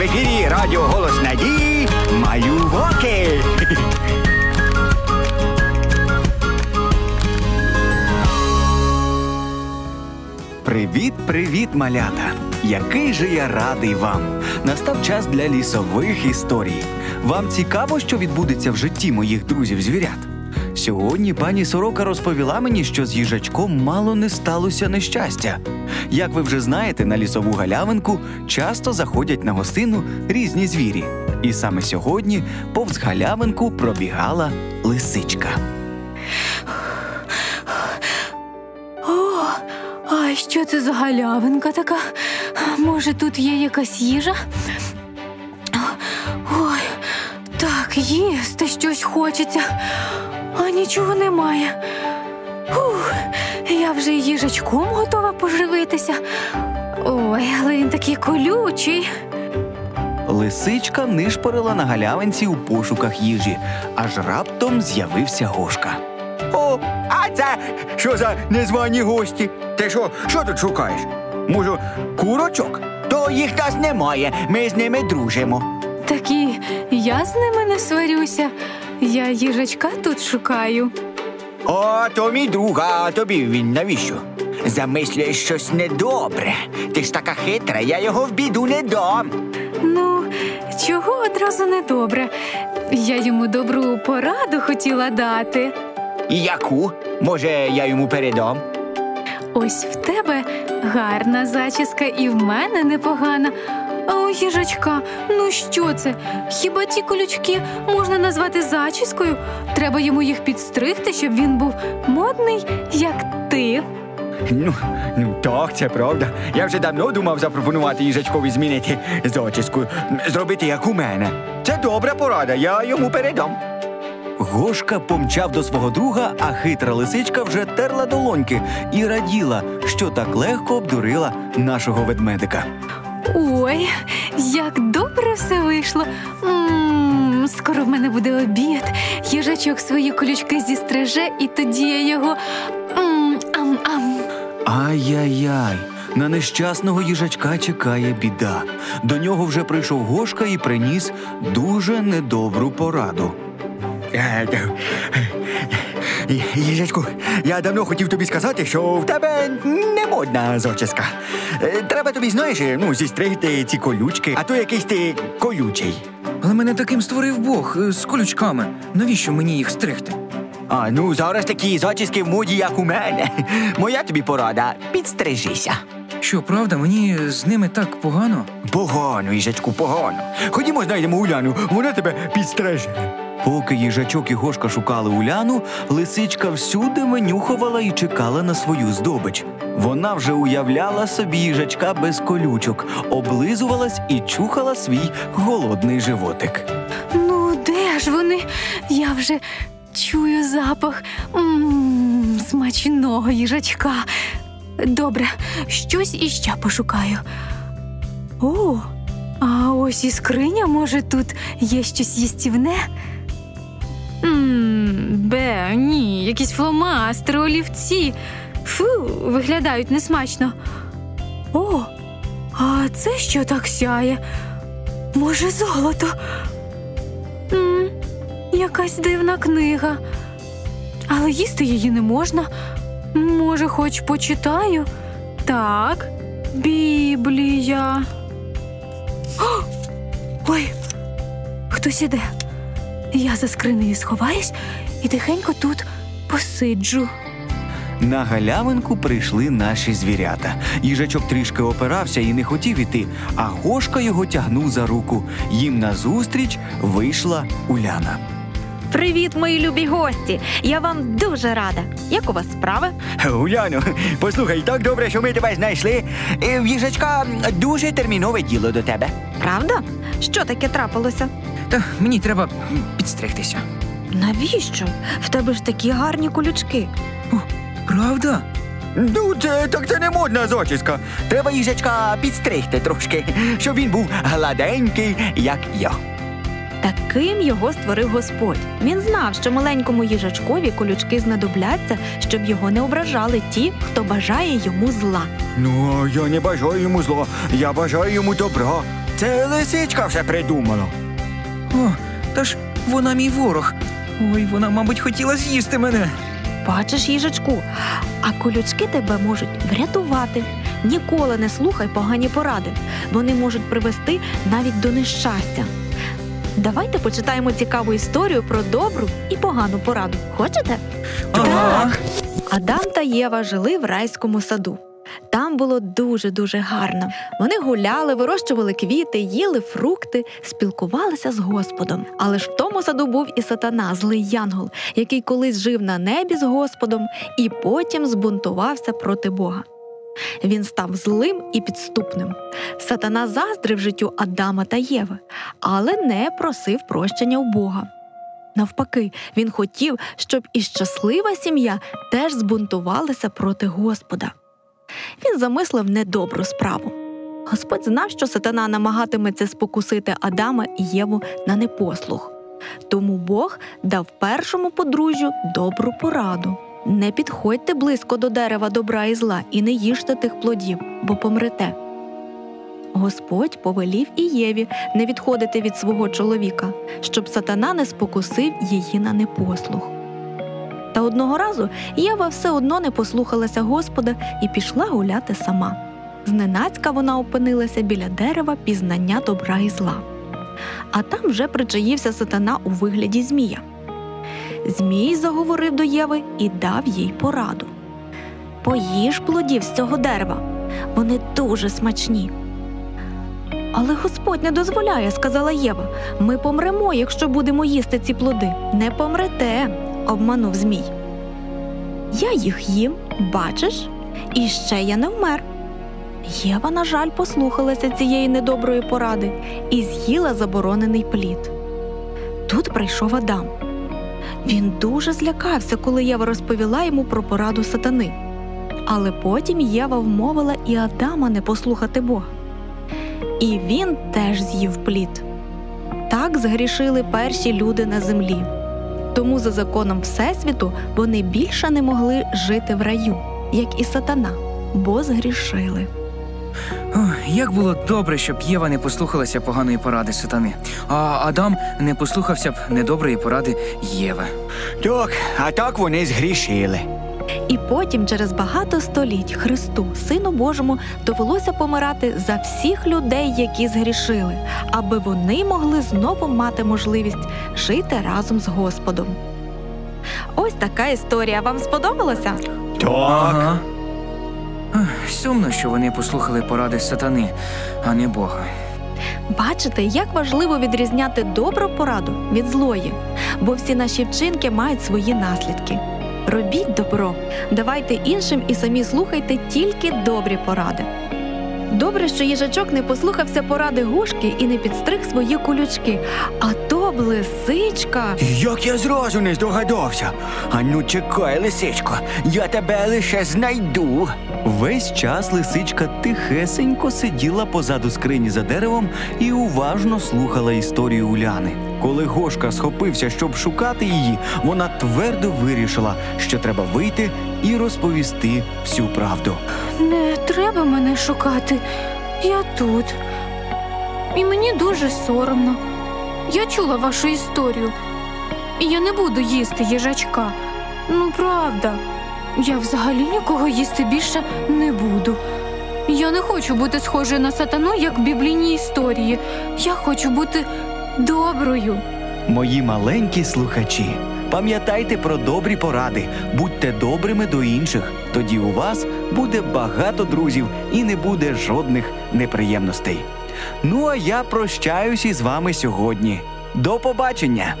В ефірі Радіо Голос Надії Малюваки. Привіт, привіт, малята! Який же я радий вам! Настав час для лісових історій. Вам цікаво, що відбудеться в житті моїх друзів звірят. Сьогодні пані Сорока розповіла мені, що з їжачком мало не сталося нещастя. Як ви вже знаєте, на лісову галявинку часто заходять на гостину різні звірі. І саме сьогодні повз галявинку пробігала лисичка. О, а що це за галявинка така? Може, тут є якась їжа? Ой, так, їсти щось хочеться, нічого немає. Ух, я вже їжачком готова поживитися. Ой, але він такий колючий. Лисичка нишпорила на галявинці у пошуках їжі, аж раптом з'явився Гошка. О, а це що за незвані гості? Ти що, що тут шукаєш? Може, курочок? То їх нас немає, ми з ними дружимо. Так і я з ними не сварюся. Я їжачка тут шукаю. О, то мій друг, а тобі він навіщо? Замислюєш щось недобре. Ти ж така хитра, я його в біду не дам. Ну, чого одразу недобре? Я йому добру пораду хотіла дати. Яку? Може, я йому передам? Ось в тебе гарна зачіска, і в мене непогана. А їжачка, ну що це? Хіба ті колючки можна назвати зачіскою? Треба йому їх підстригти, щоб він був модний, як ти. Ну, ну так, це правда. Я вже давно думав запропонувати їжачкові змінити зачіску, зробити як у мене. Це добра порада, я йому передам. Гошка помчав до свого друга, а хитра лисичка вже терла долоньки і раділа, що так легко обдурила нашого ведмедика. Ой, як добре все вийшло. м скоро в мене буде обід. Їжачок свої колючки зістриже, і тоді я його. ам-ам. Ай-яй-яй, на нещасного їжачка чекає біда. До нього вже прийшов Гошка і приніс дуже недобру пораду. Їжачку, я давно хотів тобі сказати, що в тебе не модна зачіска. Е, Треба тобі, знаєш, ну, зістригти ці колючки, а то якийсь ти колючий. Але мене таким створив Бог е, з колючками. Навіщо мені їх стригти? А ну зараз такі зачіски в моді, як у мене. Моя тобі порада, підстрижися. Що, правда, мені з ними так погано? Погано, їжачку, погано. Ходімо, знайдемо Уляну, вона тебе підстреже. Поки їжачок і Гошка шукали Уляну, лисичка всюди винюхувала і чекала на свою здобич. Вона вже уявляла собі їжачка без колючок, облизувалась і чухала свій голодний животик. Ну, де ж вони? Я вже чую запах м смачного їжачка. Добре, щось іще пошукаю. О, а ось і скриня, може, тут є щось їстівне? Мм, Бе, ні, якісь фломастери, олівці. Фу, виглядають несмачно. О, а це що так сяє? Може, золото? м якась дивна книга. Але їсти її не можна. Може, хоч почитаю? Так, Біблія. О! Ой, хтось іде. Я за скринею сховаюсь і тихенько тут посиджу. На галявинку прийшли наші звірята. Їжачок трішки опирався і не хотів іти, а Гошка його тягнув за руку. Їм назустріч вийшла Уляна. Привіт, мої любі гості! Я вам дуже рада. Як у вас справи? Уляно, послухай, так добре, що ми тебе знайшли. Е, В їжачка дуже термінове діло до тебе. Правда? Що таке трапилося? Та мені треба підстригтися. Навіщо? В тебе ж такі гарні колючки. Правда? Ну, це так це не модна зачіска. Треба їжачка підстригти трошки, щоб він був гладенький, як я. Таким його створив Господь. Він знав, що маленькому їжачкові колючки знадобляться, щоб його не ображали ті, хто бажає йому зла. Ну, я не бажаю йому зла, я бажаю йому добра. Це лисичка все придумала. О, та ж вона мій ворог. Ой, вона, мабуть, хотіла з'їсти мене. Бачиш, їжачку, а колючки тебе можуть врятувати. Ніколи не слухай погані поради. Вони можуть привести навіть до нещастя. Давайте почитаємо цікаву історію про добру і погану пораду. Хочете? Ага. Адам та Єва жили в райському саду. Там було дуже дуже гарно. Вони гуляли, вирощували квіти, їли фрукти, спілкувалися з Господом. Але ж в тому саду був і сатана, злий янгол, який колись жив на небі з Господом і потім збунтувався проти Бога. Він став злим і підступним. Сатана заздрив життю Адама та Єви, але не просив прощення у Бога. Навпаки, він хотів, щоб і щаслива сім'я теж збунтувалася проти Господа. Він замислив недобру справу. Господь знав, що сатана намагатиметься спокусити Адама і Єву на непослух. Тому Бог дав першому подружжю добру пораду. Не підходьте близько до дерева добра і зла і не їжте тих плодів, бо помрете. Господь повелів і Єві не відходити від свого чоловіка, щоб сатана не спокусив її на непослух. Та одного разу Єва все одно не послухалася Господа і пішла гуляти сама. Зненацька вона опинилася біля дерева пізнання добра і зла. А там вже причаївся сатана у вигляді змія. Змій заговорив до Єви і дав їй пораду: Поїж плодів з цього дерева, вони дуже смачні. Але Господь не дозволяє, сказала Єва. Ми помремо, якщо будемо їсти ці плоди. Не помрете, обманув Змій. Я їх їм, бачиш, і ще я не вмер. Єва, на жаль, послухалася цієї недоброї поради і з'їла заборонений плід. Тут прийшов Адам. Він дуже злякався, коли Єва розповіла йому про пораду сатани. Але потім Єва вмовила і Адама не послухати Бога. І він теж з'їв плід. Так згрішили перші люди на землі. Тому за законом Всесвіту вони більше не могли жити в раю, як і сатана, бо згрішили. Як було добре, щоб Єва не послухалася поганої поради сатани, а Адам не послухався б недоброї поради Єви. Так, а так вони згрішили. І потім, через багато століть, Христу, Сину Божому, довелося помирати за всіх людей, які згрішили, аби вони могли знову мати можливість жити разом з Господом. Ось така історія. Вам сподобалося? Так. Ага. Сумно, що вони послухали поради сатани, а не Бога. Бачите, як важливо відрізняти добру пораду від злої, бо всі наші вчинки мають свої наслідки. Робіть добро, давайте іншим і самі слухайте тільки добрі поради. Добре, що їжачок не послухався поради гушки і не підстриг свої колючки, а то б лисичка. Як я зразу не здогадався. Ану, чекай, лисичко, я тебе лише знайду. Весь час лисичка тихесенько сиділа позаду скрині за деревом і уважно слухала історію Уляни. Коли Гошка схопився, щоб шукати її, вона твердо вирішила, що треба вийти і розповісти всю правду. Не треба мене шукати. Я тут. І мені дуже соромно. Я чула вашу історію. І я не буду їсти їжачка. Ну, правда. Я взагалі нікого їсти більше не буду. Я не хочу бути схожою на сатану, як в біблійній історії. Я хочу бути доброю. Мої маленькі слухачі, пам'ятайте про добрі поради, будьте добрими до інших. Тоді у вас буде багато друзів і не буде жодних неприємностей. Ну а я прощаюсь із вами сьогодні. До побачення!